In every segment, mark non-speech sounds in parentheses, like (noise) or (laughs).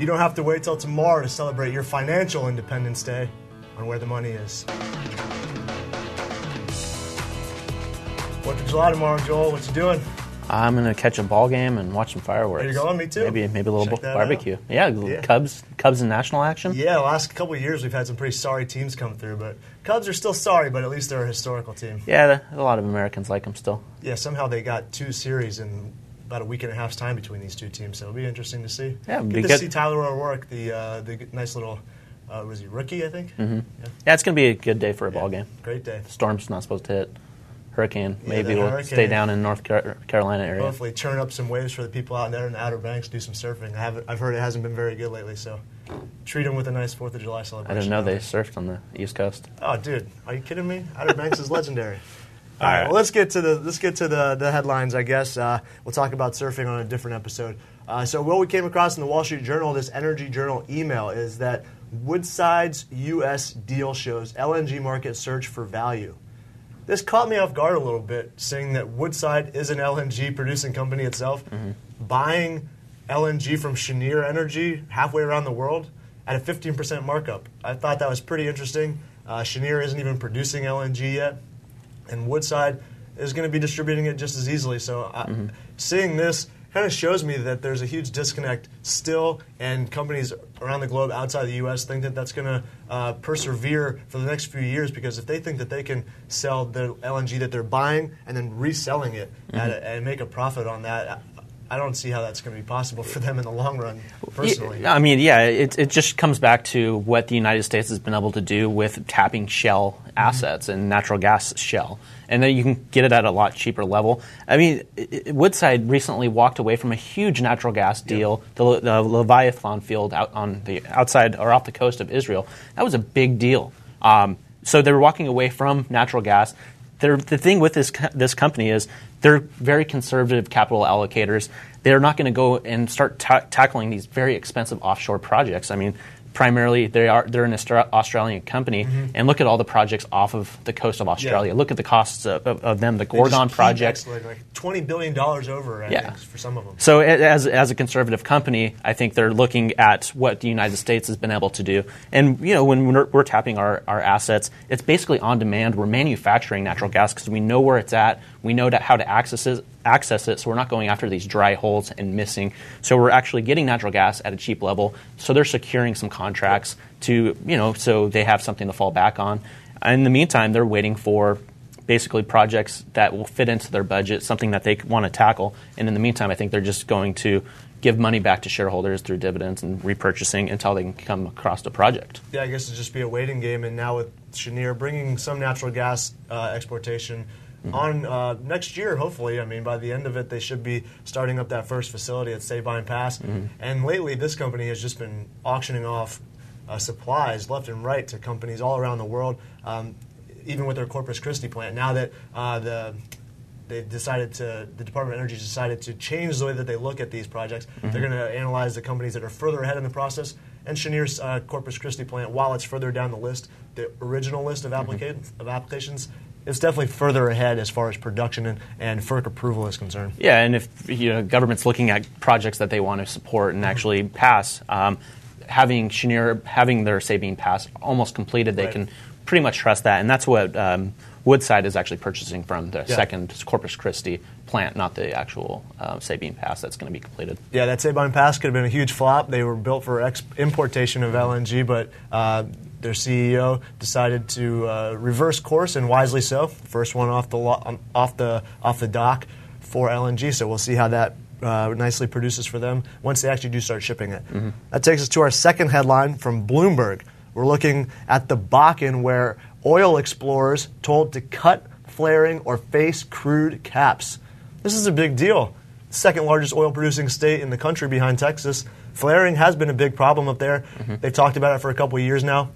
You don't have to wait till tomorrow to celebrate your financial Independence Day on Where the Money Is. Fourth of July tomorrow, Joel. What you doing? I'm gonna catch a ball game and watch some fireworks. There you go, me too. Maybe maybe a little barbecue. Yeah, Yeah. Cubs Cubs in national action. Yeah, the last couple of years we've had some pretty sorry teams come through, but Cubs are still sorry, but at least they're a historical team. Yeah, a lot of Americans like them still. Yeah, somehow they got two series in about a week and a half's time between these two teams, so it'll be interesting to see. Yeah, Get to see Tyler O'Rourke, the uh, the nice little uh, was he rookie? I think. Mm-hmm. Yeah, Yeah, it's gonna be a good day for a ball game. great day. Storm's not supposed to hit. Hurricane Yeah, maybe will hurricane. stay down in North Car- Carolina area. Hopefully, turn up some waves for the people out there in the Outer Banks. Do some surfing. I haven't, I've heard it hasn't been very good lately, so treat them with a nice Fourth of July celebration. I didn't know they surfed on the East Coast. Oh, dude, are you kidding me? Outer Banks is (laughs) legendary. All right, well, let's get to the let's get to the, the headlines. I guess uh, we'll talk about surfing on a different episode. Uh, so, what we came across in the Wall Street Journal, this Energy Journal email, is that Woodside's U.S. deal shows LNG market search for value. This caught me off guard a little bit, saying that Woodside is an LNG producing company itself, buying LNG from Cheniere Energy halfway around the world at a 15% markup. I thought that was pretty interesting. Uh, Cheniere isn't even producing LNG yet, and Woodside is going to be distributing it just as easily. So, I, seeing this kind of shows me that there's a huge disconnect still, and companies around the globe outside the U.S. think that that's going to uh, persevere for the next few years because if they think that they can sell the LNG that they're buying and then reselling it at a, and make a profit on that, I, don't see how that's going to be possible for them in the long run. Personally, I mean, yeah, it, it just comes back to what the United States has been able to do with tapping shale assets and natural gas shale. And then you can get it at a lot cheaper level. I mean, i- i- Woodside recently walked away from a huge natural gas deal, the, the Leviathan field out on the outside or off the coast of Israel. That was a big deal. Um, so they were walking away from natural gas. They're, the thing with this this company is they're very conservative capital allocators. They're not going to go and start ta- tackling these very expensive offshore projects. I mean, primarily they are they're an Austra- Australian company, mm-hmm. and look at all the projects off of the coast of Australia. Look at the costs of, of, of them. The Gorgon keep project. like twenty billion dollars over. I Yeah. think, for some of them. So, as, as a conservative company, I think they're looking at what the United States has been able to do. And, you know, when we're, we're tapping our, our assets, it's basically on demand. We're manufacturing natural gas because we know where it's at. We know how to access it, access it, so we're not going after these dry holes and missing. So, we're actually getting natural gas at a cheap level. So, they're securing some contracts to, you know, so they have something to fall back on. In the meantime, they're waiting for basically projects that will fit into their budget, something that they want to tackle. And in the meantime, I think they're just going to give money back to shareholders through dividends and repurchasing until they can come across a project. Yeah, I guess it'd just be a waiting game. And now with Cheniere bringing some natural gas uh, exportation on uh, next year, hopefully. I mean, by the end of it, they should be starting up that first facility at Sabine Pass. And lately, this company has just been auctioning off uh, supplies left and right to companies all around the world. Um, even with their Corpus Christi plant, now that uh, the they decided to the Department of Energy decided to change the way that they look at these projects. They're going to analyze the companies that are further ahead in the process. And Cheniere's uh, Corpus Christi plant, while it's further down the list, the original list of applications of applications, it's definitely further ahead as far as production and, and FERC approval is concerned. Yeah, and if you know government's looking at projects that they want to support and actually pass, um, having Cheniere having their Sabine Pass almost completed, they Right. can pretty much trust that, and that's what um, Woodside is actually purchasing from the Yeah. second Corpus Christi plant, not the actual uh, Sabine Pass that's going to be completed. Yeah, that Sabine Pass could have been a huge flop. They were built for ex- importation of LNG, but uh, their CEO decided to uh, reverse course, and wisely so. First one off the lo- um, off the off the dock for LNG. So we'll see how that uh, nicely produces for them once they actually do start shipping it. That takes us to our second headline from Bloomberg. We're looking at the Bakken, where oil explorers told to cut flaring or face crude caps. This is a big deal. Second largest oil producing state in the country behind Texas. Flaring has been a big problem up there. They've talked about it for a couple of years now.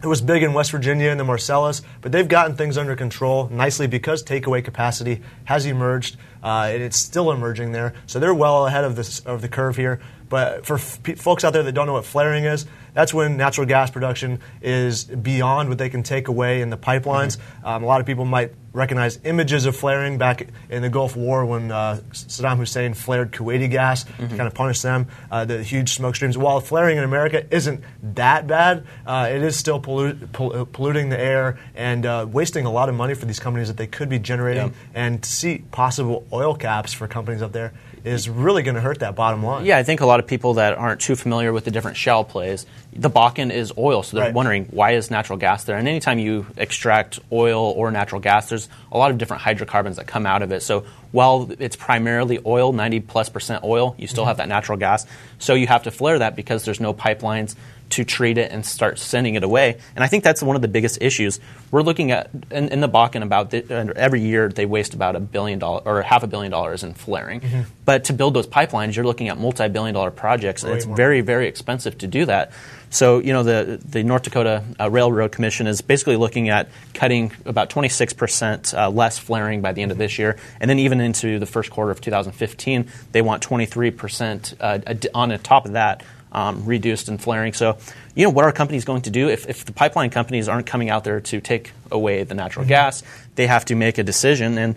It was big in West Virginia and the Marcellus, but they've gotten things under control nicely because takeaway capacity has emerged, uh, and it's still emerging there. So they're well ahead of, this, of the curve here. But for f- folks out there that don't know what flaring is, that's when natural gas production is beyond what they can take away in the pipelines. Um, a lot of people might recognize images of flaring back in the Gulf War when uh, Saddam Hussein flared Kuwaiti gas to kind of punish them. Uh, the huge smoke streams. While flaring in America isn't that bad, uh, it is still pollu- pol- polluting the air and uh, wasting a lot of money for these companies that they could be generating. And see possible oil caps for companies up there is really going to hurt that bottom line. Yeah, I think a lot of people that aren't too familiar with the different shale plays, the Bakken is oil, so they're Right. wondering why is natural gas there. And anytime you extract oil or natural gas, there's a lot of different hydrocarbons that come out of it. So while it's primarily oil, 90 plus percent oil, you still mm-hmm. have that natural gas. So you have to flare that because there's no pipelines to treat it and start sending it away. And I think that's one of the biggest issues. We're looking at in, in the Bakken about the, every year they waste about a billion dollars or half a billion dollars in flaring. But to build those pipelines, you're looking at multi-billion dollar projects, and Way it's more. very very expensive to do that. So you know the the North Dakota uh, Railroad Commission is basically looking at cutting about 26 percent uh, less flaring by the end of this year, and then even into the first quarter of 2015, they want 23 percent uh, on top of that um, reduced and flaring. So, you know, what are companies going to do if, if the pipeline companies aren't coming out there to take away the natural gas? They have to make a decision. And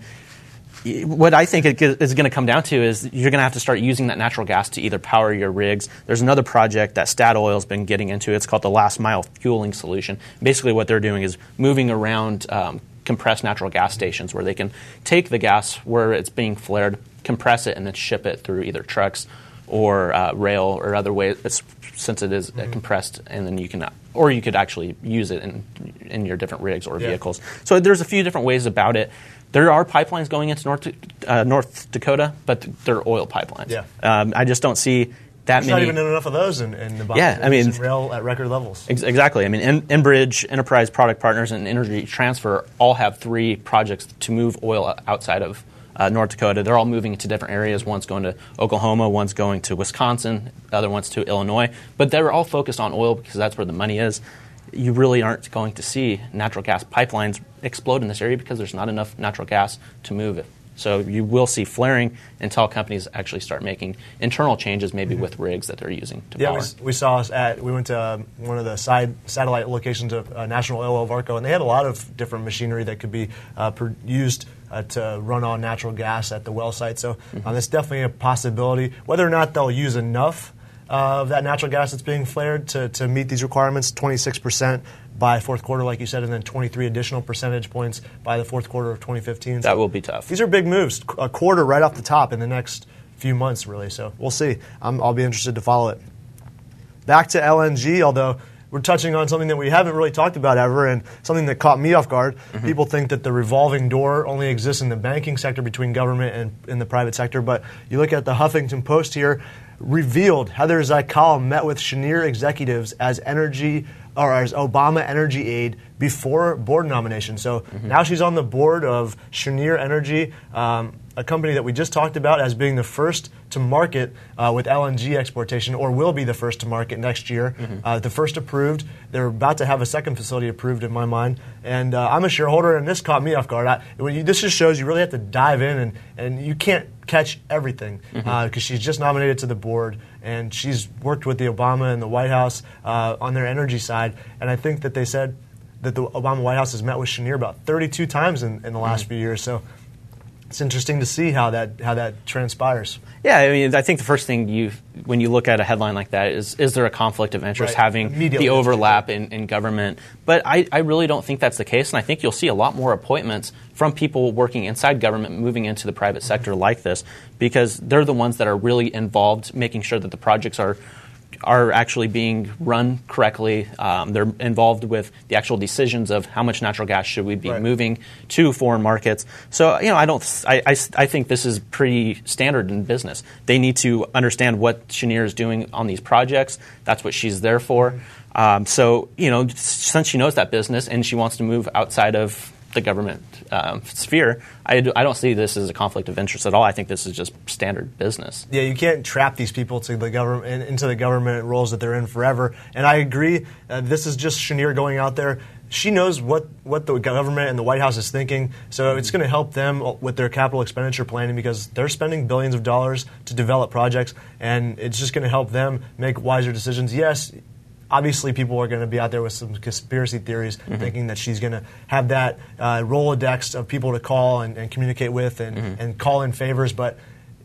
what I think it is going to come down to is you're going to have to start using that natural gas to either power your rigs. There's another project that Statoil's been getting into. It's called the last mile fueling solution. Basically, what they're doing is moving around um, compressed natural gas stations where they can take the gas where it's being flared, compress it, and then ship it through either trucks or uh, rail or other ways. Since it is, uh, compressed, and then you can, or you could actually use it in in your different rigs or Yeah. vehicles. So there's a few different ways about it. There are pipelines going into North uh, North Dakota, but they're oil pipelines. Yeah. Um, I just don't see that There's many. not even enough of those in, in the Yeah, I mean- rail at record levels. Ex- Exactly. I mean, En- Enbridge, Enterprise Product Partners, and Energy Transfer all have three projects to move oil outside of uh, North Dakota. They're all moving to different areas. One's going to Oklahoma, one's going to Wisconsin, other one's to Illinois. But they're all focused on oil because that's where the money is. You really aren't going to see natural gas pipelines explode in this area because there's not enough natural gas to move it. So you will see flaring until companies actually start making internal changes, maybe with rigs that they're using to Yeah, power. we, we saw us at we went to um, one of the side satellite locations of uh, National Oilwell Varco, and they had a lot of different machinery that could be uh, used uh, to run on natural gas at the well site. So um, it's definitely a possibility. Whether or not they'll use enough of that natural gas that's being flared to, to meet these requirements, 26 percent by fourth quarter, like you said, and then 23 additional percentage points by the fourth quarter of 2015. that will be tough. these are big moves, a quarter right off the top in the next few months, really. So we'll see. i I'll be interested to follow it. Back to LNG, although we're touching on something that we haven't really talked about ever and something that caught me off guard. People think that the revolving door only exists in the banking sector between government and in the private sector, but you look at the Huffington Post here, revealed Heather Zichal met with Cheniere executives as energy or as Obama energy aide before board nomination. So now she's on the board of Cheniere Energy, um, a company that we just talked about as being the first to market uh, with LNG exportation, or will be the first to market next year. Uh, the first approved. They're about to have a second facility approved, in my mind. And uh, I'm a shareholder, and this caught me off guard. I, when you, this just shows you really have to dive in, and, and you can't catch everything because she's just nominated to the board, and she's worked with the Obama and the White House uh, on their energy side. And I think that they said that the Obama White House has met with Cheniere about 32 times in, in the last few years. So it's interesting to see how that how that transpires. Yeah, I mean, I think the first thing you, when you look at a headline like that, is is there a conflict of interest Right. having the overlap in, in government? But I, I really don't think that's the case, and I think you'll see a lot more appointments from people working inside government moving into the private sector like this, because they're the ones that are really involved, making sure that the projects are are actually being run correctly. Um, they're involved with the actual decisions of how much natural gas should we be Right. moving to foreign markets. So you know, I don't. I, I, I think this is pretty standard in business. They need to understand what Cheniere is doing on these projects. That's what she's there for. Um, so you know, since she knows that business and she wants to move outside of the government um, sphere, I, do, I don't see this as a conflict of interest at all. I think this is just standard business. Yeah, you can't trap these people to the government into the government roles that they're in forever. And I agree. Uh, this is just Cheniere going out there. she knows what, what the government and the White House is thinking. So it's going to help them with their capital expenditure planning because they're spending billions of dollars to develop projects, and it's just going to help them make wiser decisions. Yes, obviously people are going to be out there with some conspiracy theories mm-hmm. thinking that she's going to have that uh, rolodex of people to call and, and communicate with and, mm-hmm. and call in favors but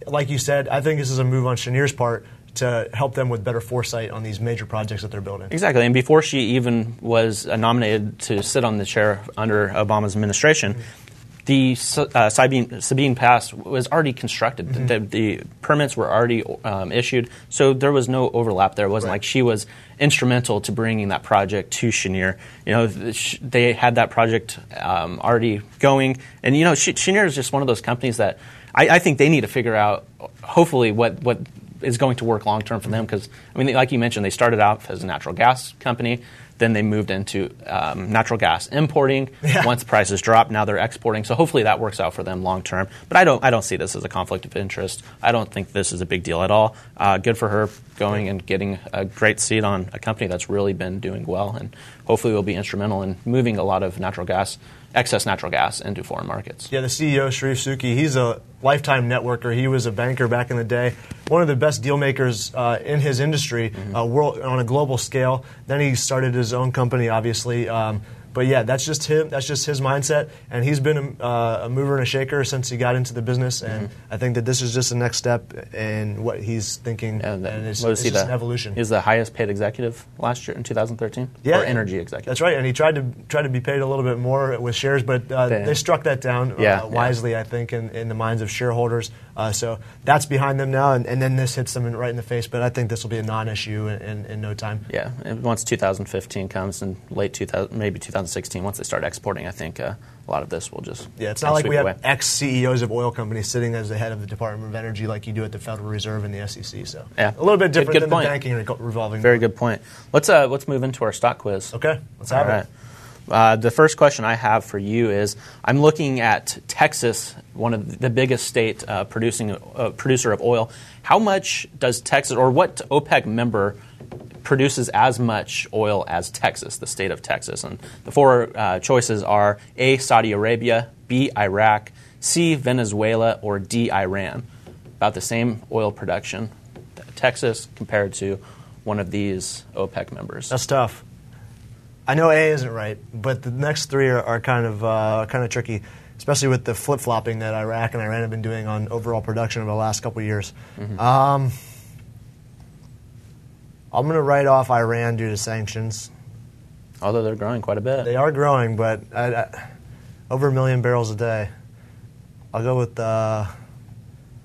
like you said i think this is a move on Cheniere's part to help them with better foresight on these major projects that they're building. Exactly. And before she even was nominated to sit on the chair under Obama's administration, mm-hmm the uh, Sabine, Sabine, Pass was already constructed. Mm-hmm. The, the, permits were already um, issued, so there was no overlap there. It wasn't right. like she was instrumental to bringing that project to Cheniere. You know, they had that project um, already going, and you know, Cheniere is just one of those companies that I, I think they need to figure out, hopefully, what what is going to work long term for them because I mean, like you mentioned, they started out as a natural gas company. Then they moved into um, natural gas importing. (laughs) Yeah. Once prices dropped, now they're exporting. So hopefully that works out for them long term. But I don't, I don't see this as a conflict of interest. I don't think this is a big deal at all. Uh, good for her going and getting a great seat on a company that's really been doing well, and hopefully will be instrumental in moving a lot of natural gas excess natural gas into foreign markets. Yeah, the CEO, Charif Souki, he's a lifetime networker. He was a banker back in the day, one of the best deal makers uh, in his industry mm-hmm. uh, world, on a global scale. Then he started his own company, obviously. Um, but yeah, that's just him. That's just his mindset, and he's been a, uh, a mover and a shaker since he got into the business. And mm-hmm. I think that this is just the next step in what he's thinking, and, and it's, it's just the, an evolution. He's the highest paid executive last year in 2013. Yeah, or energy executive. That's right, and he tried to try to be paid a little bit more with shares, but uh, they, struck that down uh, yeah, wisely, yeah. I think, in, in the minds of shareholders. Uh, so that's behind them now, and, and, then this hits them in, right in the face. But I think this will be a non-issue in, in, in no time. Yeah, and once 2015 comes and late 2000, maybe 2016, once they start exporting, I think uh, a lot of this will just yeah. It's not like we have ex CEOs of oil companies sitting as the head of the Department of Energy like you do at the Federal Reserve and the SEC. So yeah, a little bit different good, good than point. the banking and revolving. Very good point. Let's uh, let's move into our stock quiz. Okay, let's have All it. Right. Uh, the first question I have for you is I'm looking at Texas, one of the biggest state uh, producing uh, producer of oil. How much does Texas, or what OPEC member produces as much oil as Texas, the state of Texas? And the four uh, choices are A. Saudi Arabia, B. Iraq, C. Venezuela, or D. Iran. About the same oil production, Texas compared to one of these OPEC members. That's tough. I know A isn't right, but the next three are, are kind of uh, kind of tricky, especially with the flip flopping that Iraq and Iran have been doing on overall production over the last couple of years. Mm-hmm. Um, I'm going to write off Iran due to sanctions. Although they're growing quite a bit. They are growing, but I, I, over a million barrels a day. I'll go with uh,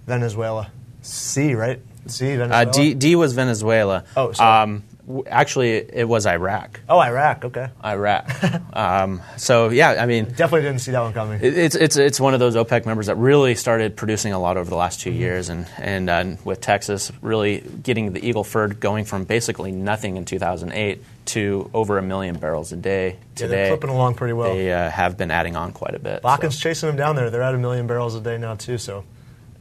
Venezuela. C, right? C, Venezuela. Uh, D, D was Venezuela. Oh, sorry. Um, Actually, it was Iraq. Oh, Iraq. Okay. Iraq. (laughs) um, so yeah, I mean, definitely didn't see that one coming. it's it's it's one of those OPEC members that really started producing a lot over the last 2 mm-hmm. years, and and uh, with Texas really getting the Eagle Ford going from basically nothing in 2008 to over a million barrels a day today. Yeah, they're clipping along pretty well. They uh, have been adding on quite a bit. Bakken's so. chasing them down there. They're at a million barrels a day now too. So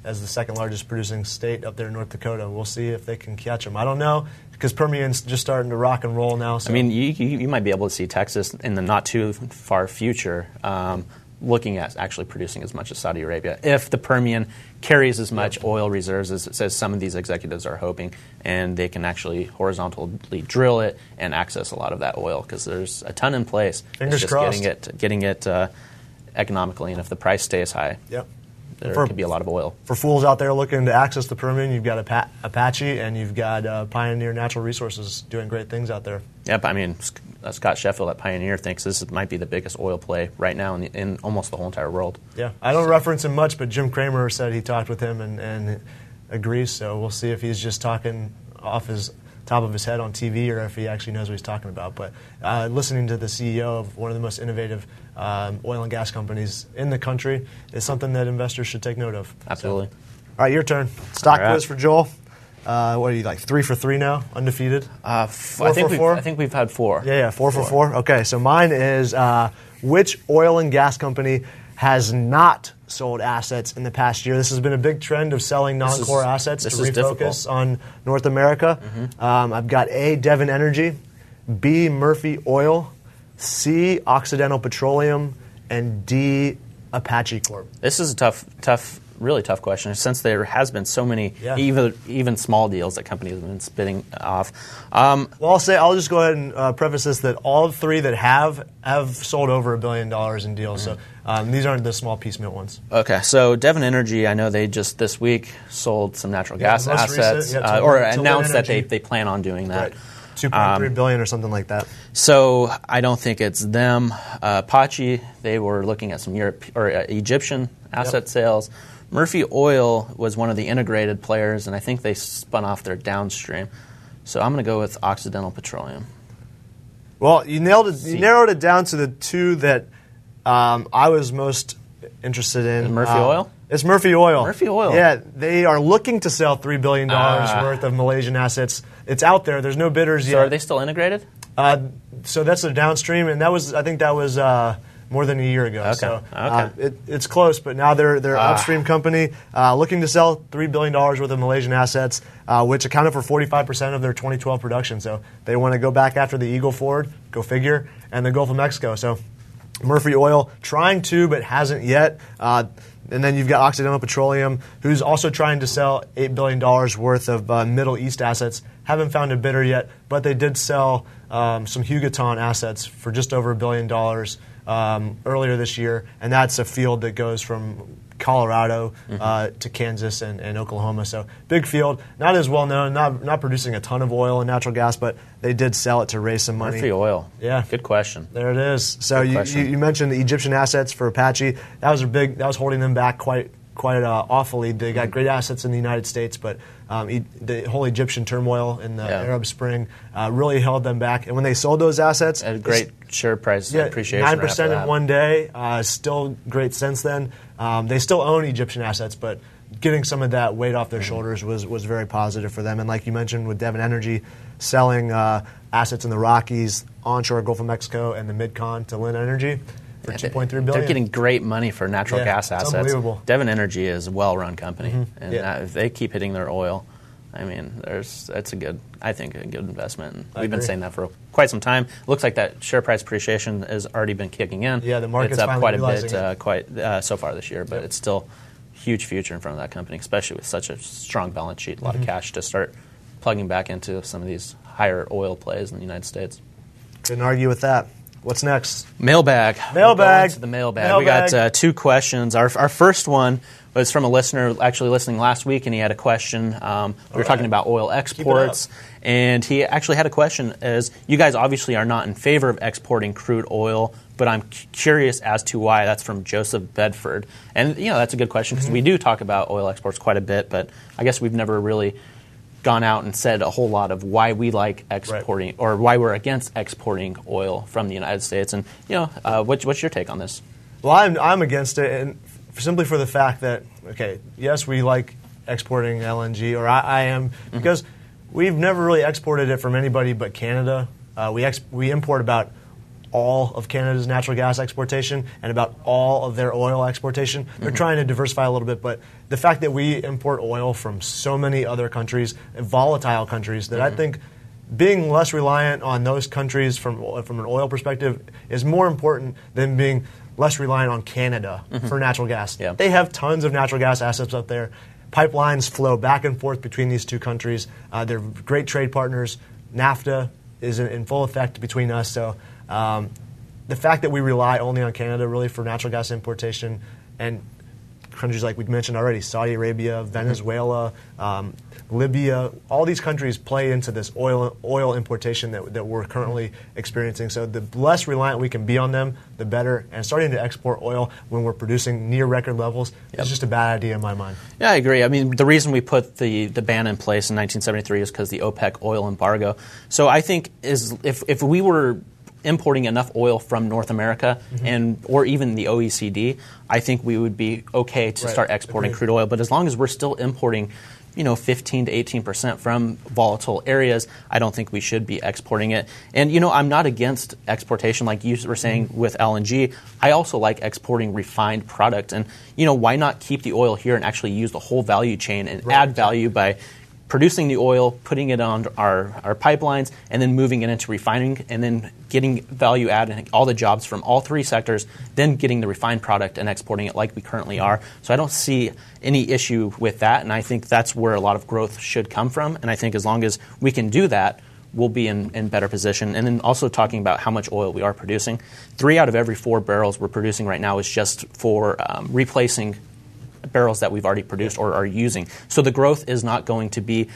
as the second largest producing state up there in North Dakota. We'll see if they can catch them. I don't know because Permian's just starting to rock and roll now. So. I mean, you, you, might be able to see Texas in the not too far future um, looking at actually producing as much as Saudi Arabia if the Permian carries as much oil reserves as, as some of these executives are hoping, and they can actually horizontally drill it and access a lot of that oil because there's a ton in place. Fingers it's just crossed. Getting it, getting it uh, economically, and if the price stays high. Yep there for, could be a lot of oil. For fools out there looking to access the Permian, you've got Apache and you've got uh, Pioneer Natural Resources doing great things out there. Yep, I mean, uh, Scott Sheffield at Pioneer thinks this might be the biggest oil play right now in, the, in almost the whole entire world. Yeah, I don't so. reference him much, but Jim Cramer said he talked with him and, and agrees, so we'll see if he's just talking off his top of his head on TV or if he actually knows what he's talking about. But uh, listening to the CEO of one of the most innovative um, oil and gas companies in the country is something that investors should take note of. Absolutely. So, all right, your turn. Stock right. quiz for Joel. Uh, what are you like three for three now, undefeated? Uh, four I think for four. I think we've had four. Yeah, yeah, four, four. for four. Okay, so mine is uh, which oil and gas company has not sold assets in the past year. This has been a big trend of selling non-core assets to refocus on North America. Mm-hmm. Um, I've got A, Devon Energy, B, Murphy Oil, C. Occidental Petroleum, and D. Apache Corp. This is a tough, tough, really tough question since there has been so many, Yeah. even even small deals that companies have been spitting off. Um, Well, I'll say I'll just go ahead and uh, preface this that all three that have have sold over a billion dollars in deals. So um, these aren't the small piecemeal ones. Okay, so Devon Energy, I know they just this week sold some natural Yeah, gas most recent, assets, yeah, uh, or announced that they, they plan on doing that. Right. Two point three billion or something like that. So I don't think it's them. Uh, Apache, they were looking at some Europe or uh, Egyptian asset Yep. sales. Murphy Oil was one of the integrated players, and I think they spun off their downstream. So I'm going to go with Occidental Petroleum. Well, you nailed it. You narrowed it down to the two that um, I was most interested in. Murphy Um, Oil? It's Murphy Oil. Murphy Oil. Yeah, they are looking to sell three billion dollars Ah. worth of Malaysian assets. It's out there. There's no bidders So yet. are they still integrated? Uh, so that's a downstream, and that was I think that was uh, more than a year ago. Okay, So okay. uh, it, it's close, but now they're they're Ah. upstream company uh, looking to sell three billion dollars worth of Malaysian assets, uh, which accounted for 45 percent of their 2012 production. So they want to go back after the Eagle Ford, go figure, and the Gulf of Mexico. So Murphy Oil trying to, but hasn't yet. Uh, and then you've got Occidental Petroleum, who's also trying to sell $8 billion worth of uh, Middle East assets. Haven't found a bidder yet, but they did sell um, some Hugoton assets for just over a billion dollars um, earlier this year. And that's a field that goes from Colorado uh, to Kansas and, and Oklahoma. So big field, not as well known, not, not producing a ton of oil and natural gas, but they did sell it to raise some money. Murphy Oil. Yeah. Good question. There it is. So you, you, you mentioned the Egyptian assets for Apache. That was a big. That was holding them back quite quite uh, awfully. They Mm-hmm. got great assets in the United States, but um, e- the whole Egyptian turmoil in the Yeah. Arab Spring uh, really held them back. And when they sold those assets, at A great share price yeah, appreciation. nine percent in one day. Uh, still great since then. Um, they still own Egyptian assets, but getting some of that weight off Mm-hmm. their shoulders was was very positive for them. And like you mentioned with Devon Energy, selling uh, assets in the Rockies, onshore Gulf of Mexico, and the Midcon to Linn Energy for two point three billion. They're getting great money for natural Yeah, gas assets. unbelievable. Mm-hmm. Devon Energy is a well-run company, and Yeah. that- if they keep hitting their oil, I mean, there's that's a good, I think, a good investment. And We've been saying that for quite some time. Looks like that share price appreciation has already been kicking in. Yeah, the market's it's up quite a bit, uh, quite uh, so far this year, but Yep. it's still huge future in front of that company, especially with such a strong balance sheet, a Mm-hmm. lot of cash to start plugging back into some of these higher oil plays in the United States. Couldn't argue with that. What's next? Mailbag. Mailbag. to the mailbag. We got uh, two questions. Our, our first one was from a listener actually listening last week, and he had a question. Um, we were right. talking about oil exports, and he actually had a question: As you guys obviously are not in favor of exporting crude oil, but I'm cu- curious as to why. That's from Joseph Bedford, and you know that's a good question because Mm-hmm. we do talk about oil exports quite a bit, but I guess we've never really gone out and said a whole lot of why we like exporting or why we're against exporting oil from the United States. And you know, uh, what's, what's your take on this? Well, I'm, I'm against it, and f- simply for the fact that, okay, yes, we like exporting LNG, or I, I am, Mm-hmm. because we've never really exported it from anybody but Canada. Uh, we, ex- we import about all of Canada's natural gas exportation and about all of their oil exportation. Mm-hmm. They're trying to diversify a little bit, but the fact that we import oil from so many other countries, volatile countries, that Mm-hmm. I think being less reliant on those countries from from an oil perspective is more important than being less reliant on Canada for natural gas. Mm-hmm. Yeah. They have tons of natural gas assets up there. Pipelines flow back and forth between these two countries. Uh, they're great trade partners. NAFTA is in, in full effect between us. So um, the fact that we rely only on Canada really for natural gas importation and countries like we've mentioned already, Saudi Arabia, Venezuela, um, Libya, all these countries play into this oil oil importation that, that we're currently experiencing. So the less reliant we can be on them, the better. And starting to export oil when we're producing near record levels Yep. is just a bad idea in my mind. Yeah, I agree. I mean, the reason we put the, the ban in place in 1973 is because the OPEC oil embargo. So I think is if, if we were importing enough oil from North America mm-hmm. and or even the OECD, I think we would be okay to Right. start exporting Agreed. crude oil. But as long as we're still importing, you know, 15 to 18 percent from volatile areas, I don't think we should be exporting it. And you know, I'm not against exportation, like you were saying mm-hmm. with LNG. I also like exporting refined product, and you know, why not keep the oil here and actually use the whole value chain and Right. add value by producing the oil, putting it on our, our pipelines, and then moving it into refining, and then getting value add and all the jobs from all three sectors, then getting the refined product and exporting it like we currently are. So I don't see any issue with that, and I think that's where a lot of growth should come from. And I think as long as we can do that, we'll be in, in better position. And then also talking about how much oil we are producing. Three out of every four barrels we're producing right now is just for um, replacing barrels that we've already produced or are using. So the growth is not going to be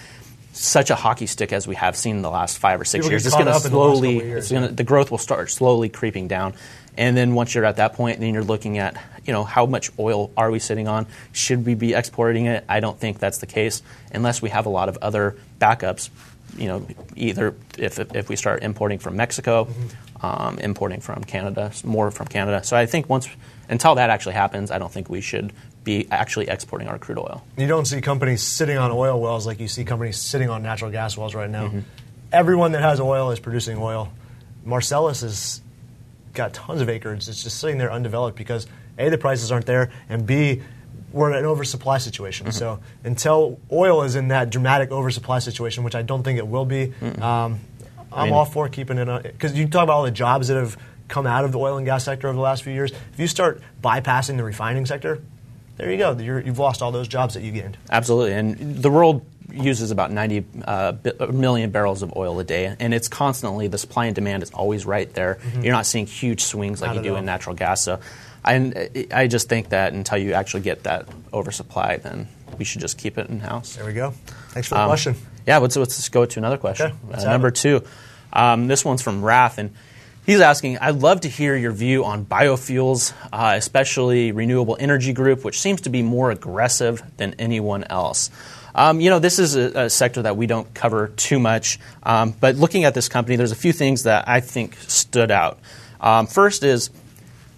such a hockey stick as we have seen in the last five or six People years. It's going to the slowly, years, it's gonna, the growth will start slowly creeping down. And then once you're at that point, then you're looking at, you know, how much oil are we sitting on? Should we be exporting it? I don't think that's the case unless we have a lot of other backups. You know, either if, if we start importing from Mexico, Mm-hmm. um, importing from Canada, more from Canada. So I think once until that actually happens, I don't think we should be actually exporting our crude oil. You don't see companies sitting on oil wells like you see companies sitting on natural gas wells right Mm-hmm. now. Everyone that has oil is producing oil. Marcellus has got tons of acreage. It's just sitting there undeveloped because A, the prices aren't there, and B, we're in an oversupply situation. Mm-hmm. So until oil is in that dramatic oversupply situation, which I don't think it will be, um, I'm mean- all for keeping it on. because you talk about all the jobs that have come out of the oil and gas sector over the last few years. If you start bypassing the refining sector, there you go. You're, you've lost all those jobs that you gained. Absolutely, and the world uses about 90 uh, bi- million barrels of oil a day, and it's constantly the supply and demand is always right there. You're not seeing huge swings like Not you do all. in natural gas. So, I, I just think that until you actually get that oversupply, then we should just keep it in house. There we go. Thanks for the Um, question. Yeah, let's, let's go to another question. Okay, Uh, number it. two. Um, this one's from Wrath, and he's asking I'd love to hear your view on biofuels, uh, especially Renewable Energy Group, which seems to be more aggressive than anyone else. Um, you know, this is a, a sector that we don't cover too much, um, but looking at this company, there's a few things that I think stood out. Um, first is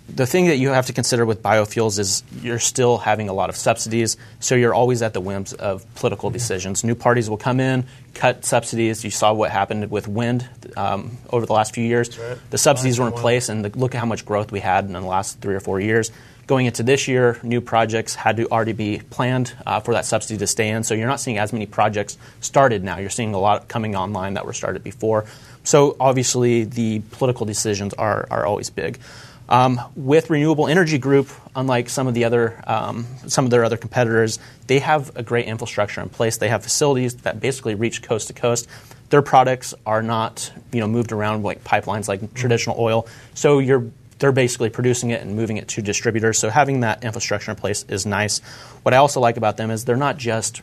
the thing that you have to consider with biofuels is you're still having a lot of subsidies, so you're always at the whims of political decisions. New parties will come in, cut subsidies. You saw what happened with wind um, over the last few years. right. The subsidies were in place, and the, look at how much growth we had in the last three or four years. Going into this year, new projects had to already be planned uh, for that subsidy to stay in, so you're not seeing as many projects started now. You're seeing a lot coming online that were started before. So obviously, the political decisions are, are always big. Um, with Renewable Energy Group, unlike some of the other um, some of their other competitors, they have a great infrastructure in place. They have facilities that basically reach coast to coast. Their products are not you know moved around like pipelines like traditional oil. So you're they're basically producing it and moving it to distributors. So having that infrastructure in place is nice. What I also like about them is they're not just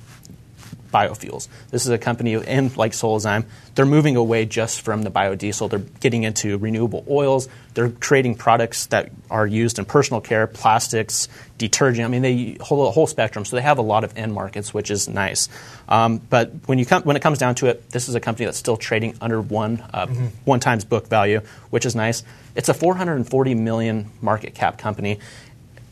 biofuels. This is a company, and like Solazyme, they're moving away just from the biodiesel. They're getting into renewable oils. They're creating products that are used in personal care, plastics, detergent. I mean, they hold a whole spectrum. So they have a lot of end markets, which is nice. Um, but when you come, when it comes down to it, this is a company that's still trading under one uh, one times book value, which is nice. It's a 440 million market cap company.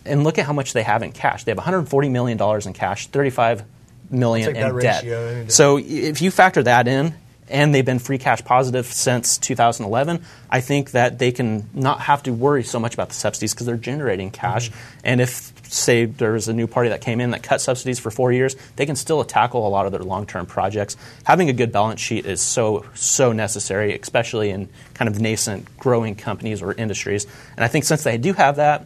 And look at how much they have in cash. They have 140 million dollars in cash, 35 million I'll in debt. ratio. So if you factor that in, and they've been free cash positive since 2011, I think that they can not have to worry so much about the subsidies because they're generating cash. Mm-hmm. And if, say, there's a new party that came in that cut subsidies for four years, they can still tackle a lot of their long-term projects. Having a good balance sheet is so so necessary, especially in kind of nascent, growing companies or industries. And I think since they do have that,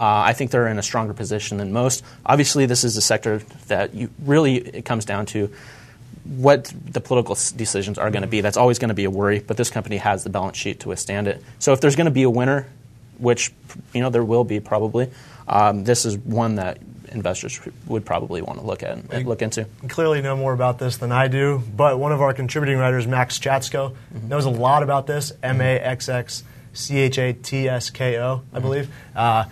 uh, I think they're in a stronger position than most. Obviously, this is a sector that you really it comes down to what the political decisions are going to be. That's always going to be a worry, but this company has the balance sheet to withstand it. So if there's going to be a winner, which you know there will be probably, um, this is one that investors would probably want to look at and look into. You clearly know more about this than I do, but one of our contributing writers, Maxx Chatsko, knows a lot about this. M A X X C H A T S K O, I believe. Uh,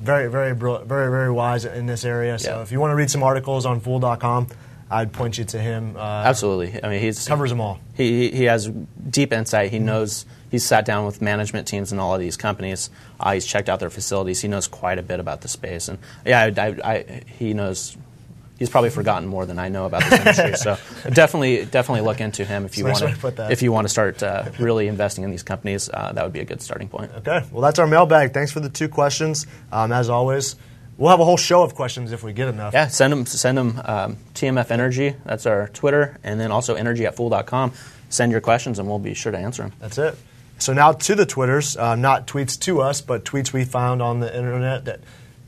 very, very, very, very wise in this area. So Yeah. if you want to read some articles on Fool.com, I'd point you to him. Uh, Absolutely. I mean, he's Covers them all. He, he has deep insight. He knows. He's sat down with management teams in all of these companies. Uh, he's checked out their facilities. He knows quite a bit about the space, and yeah, I, I, I, he knows. He's probably forgotten more than I know about this industry. so (laughs) definitely, definitely look into him if you want to put. If you want to start uh, really investing in these companies, uh, that would be a good starting point. Okay, well, that's our mailbag. Thanks for the two questions. Um, as always, we'll have a whole show of questions if we get enough. Yeah, send them, send them um, TMF Energy. That's our Twitter, and then also energy at fool.com. Send your questions, and we'll be sure to answer them. That's it. So now to the Twitters, uh, not tweets to us, but tweets we found on the internet that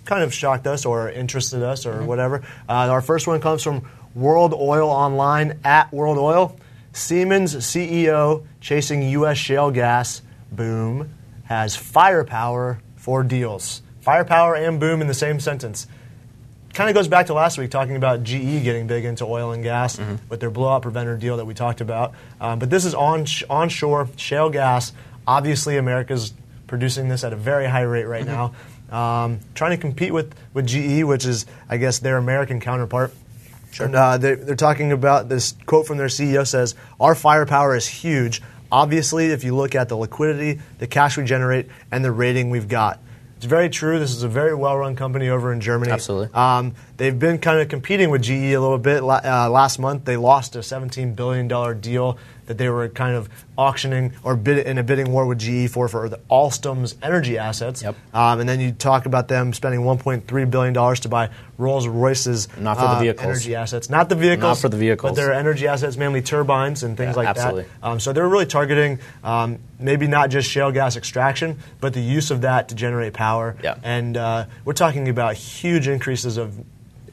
kind of shocked us or interested us or whatever. Uh, our first one comes from World Oil Online at World Oil. Siemens CEO chasing U.S. shale gas boom has firepower for deals. Firepower and boom in the same sentence. Kind of goes back to last week talking about GE getting big into oil and gas with their blowout preventer deal that we talked about. Um, but this is on onshore shale gas. Obviously, America's producing this at a very high rate right now. Um, trying to compete with, with GE, which is, I guess, their American counterpart. And, uh, they're, they're talking about this quote from their CEO says, Our firepower is huge. Obviously, if you look at the liquidity, the cash we generate, and the rating we've got. It's very true. This is a very well run company over in Germany. Absolutely. Um, they've been kind of competing with GE a little bit. Uh, last month, they lost a $17 billion deal that they were kind of auctioning or bid in a bidding war with GE for for the Alstom's energy assets. Yep. Um, and then you talk about them spending 1.3 billion dollars to buy Rolls Royce's Not for the uh, vehicles. energy assets, not the vehicles, Not for the vehicles. but their energy assets, mainly turbines and things Yeah, like absolutely. that. Um, so they're really targeting um, maybe not just shale gas extraction, but the use of that to generate power. Yeah. And uh, we're talking about huge increases of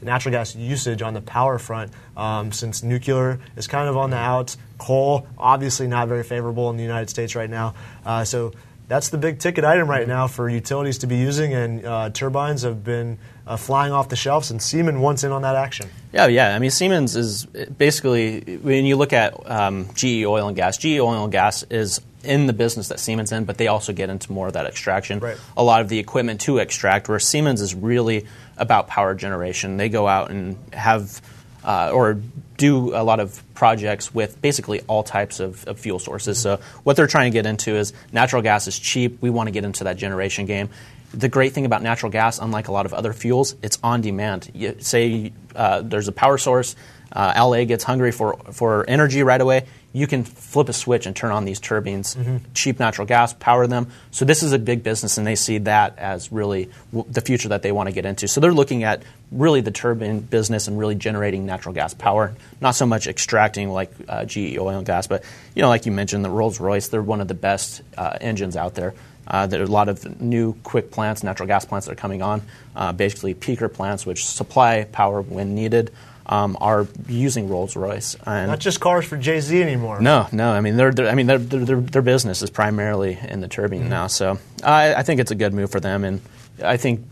natural gas usage on the power front um, since nuclear is kind of on the outs. Coal, obviously not very favorable in the United States right now. Uh, so that's the big ticket item right now for utilities to be using, and uh, turbines have been uh, flying off the shelves, and Siemens wants in on that action. Yeah, yeah. I mean, Siemens is basically when you look at um, GE Oil and Gas. GE Oil and Gas is in the business that Siemens in, but they also get into more of that extraction. Right. A lot of the equipment to extract, where Siemens is really about power generation. They go out and have uh, or do a lot of projects with basically all types of, of fuel sources. So what they're trying to get into is natural gas is cheap. We want to get into that generation game. The great thing about natural gas, unlike a lot of other fuels, it's on demand. You, say uh, there's a power source, uh, LA gets hungry for, for energy right away. You can flip a switch and turn on these turbines, cheap natural gas, power them. So this is a big business, and they see that as really w- the future that they want to get into. So they're looking at really the turbine business and really generating natural gas power, not so much extracting like uh, GE oil and gas, but you know, like you mentioned, the Rolls Royce, they're one of the best uh, engines out there. Uh, there are a lot of new quick plants, natural gas plants that are coming on, uh, basically peaker plants, which supply power when needed, um, are using Rolls Royce. And Not just cars for Jay Z anymore. no, no. I mean, they're, they're I mean, their their their business is primarily in the turbine now. So I, I think it's a good move for them, and I think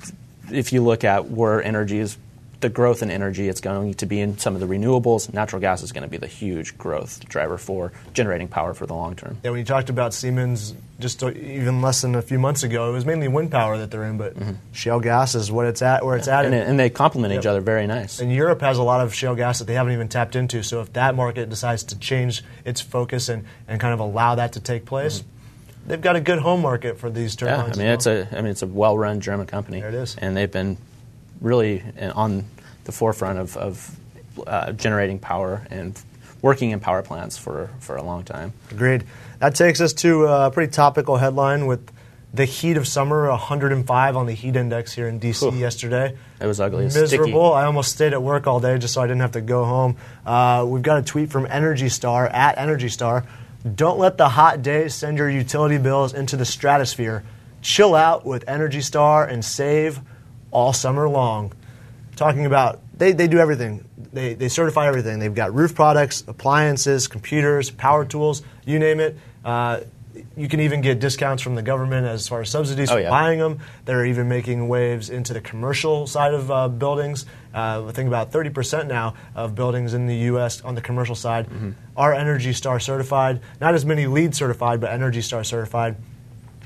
if you look at where energy is, the growth in energy, it's going to be in some of the renewables. Natural gas is going to be the huge growth driver for generating power for the long term. Yeah, when you talked about Siemens just even less than a few months ago, it was mainly wind power that they're in, but shale gas is what it's at, where it's at. Mm-hmm. And, and they complement each other very nice. And Europe has a lot of shale gas that they haven't even tapped into. So if that market decides to change its focus and, and kind of allow that to take place, they've got a good home market for these Mm-hmm. Yeah. I mean it's a I mean it's a well-run German company. There it is. and they've been really on the forefront of, of uh, generating power and working in power plants for, for a long time. Agreed. That takes us to a pretty topical headline with the heat of summer, 105 on the heat index here in D.C. Whew. yesterday. It was ugly. Miserable. sticky. I almost stayed at work all day just so I didn't have to go home. Uh, we've got a tweet from Energy Star at Energy Star. Don't let the hot days send your utility bills into the stratosphere. Chill out with Energy Star and save all summer long. Talking about they, they do everything. They, they certify everything. They've got roof products, appliances, computers, power tools, you name it. Uh, you can even get discounts from the government as far as subsidies Oh, for yeah. buying them. They're even making waves into the commercial side of uh, buildings. Uh, I think about 30% now of buildings in the U.S. on the commercial side Mm-hmm. are Energy Star certified. Not as many LEED certified, but Energy Star certified.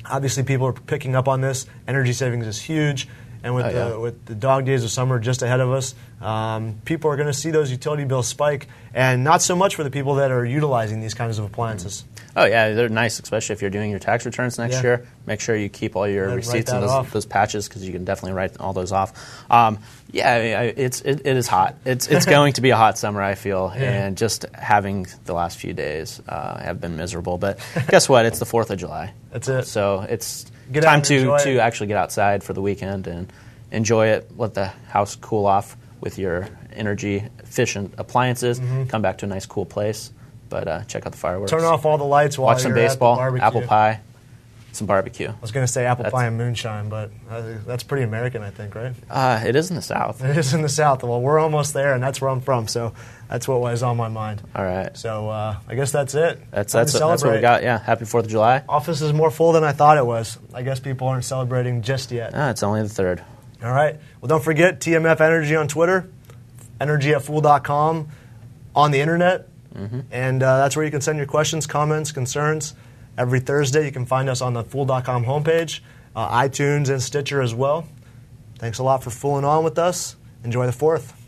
Obviously, people are picking up on this. Energy savings is huge. And with, Oh, yeah. the, with the dog days of summer just ahead of us, um, people are going to see those utility bills spike, and not so much for the people that are utilizing these kinds of appliances. Oh yeah, they're nice, especially if you're doing your tax returns next Yeah. year. Make sure you keep all your receipts and those, those patches because you can definitely write all those off. Um, yeah, I mean, it's it, it is hot. It's it's (laughs) going to be a hot summer, I feel, Yeah. and just having the last few days uh, have been miserable. But guess what? It's the Fourth of July. That's it. So it's Get time to to it. actually get outside for the weekend and enjoy it, let the house cool off with your energy efficient appliances, come back to a nice cool place. But uh, check out the fireworks. Turn off all the lights while Watch some you're at the baseball, apple pie, some barbecue. I was going to say apple That's- pie and moonshine, but uh, that's pretty American, I think, right? Uh, it is in the South. (laughs) It is in the South. Well, we're almost there, and that's where I'm from, so that's what was on my mind. All right. So uh, I guess that's it. That's that's, that's what we got. Yeah. Happy Fourth of July. Office is more full than I thought it was. I guess people aren't celebrating just yet. Ah, it's only the third. All right. Well, don't forget TMF Energy on Twitter, energy at fool.com on the internet. And uh, that's where you can send your questions, comments, concerns. Every Thursday, you can find us on the fool.com homepage, uh, iTunes, and Stitcher as well. Thanks a lot for fooling on with us. Enjoy the fourth.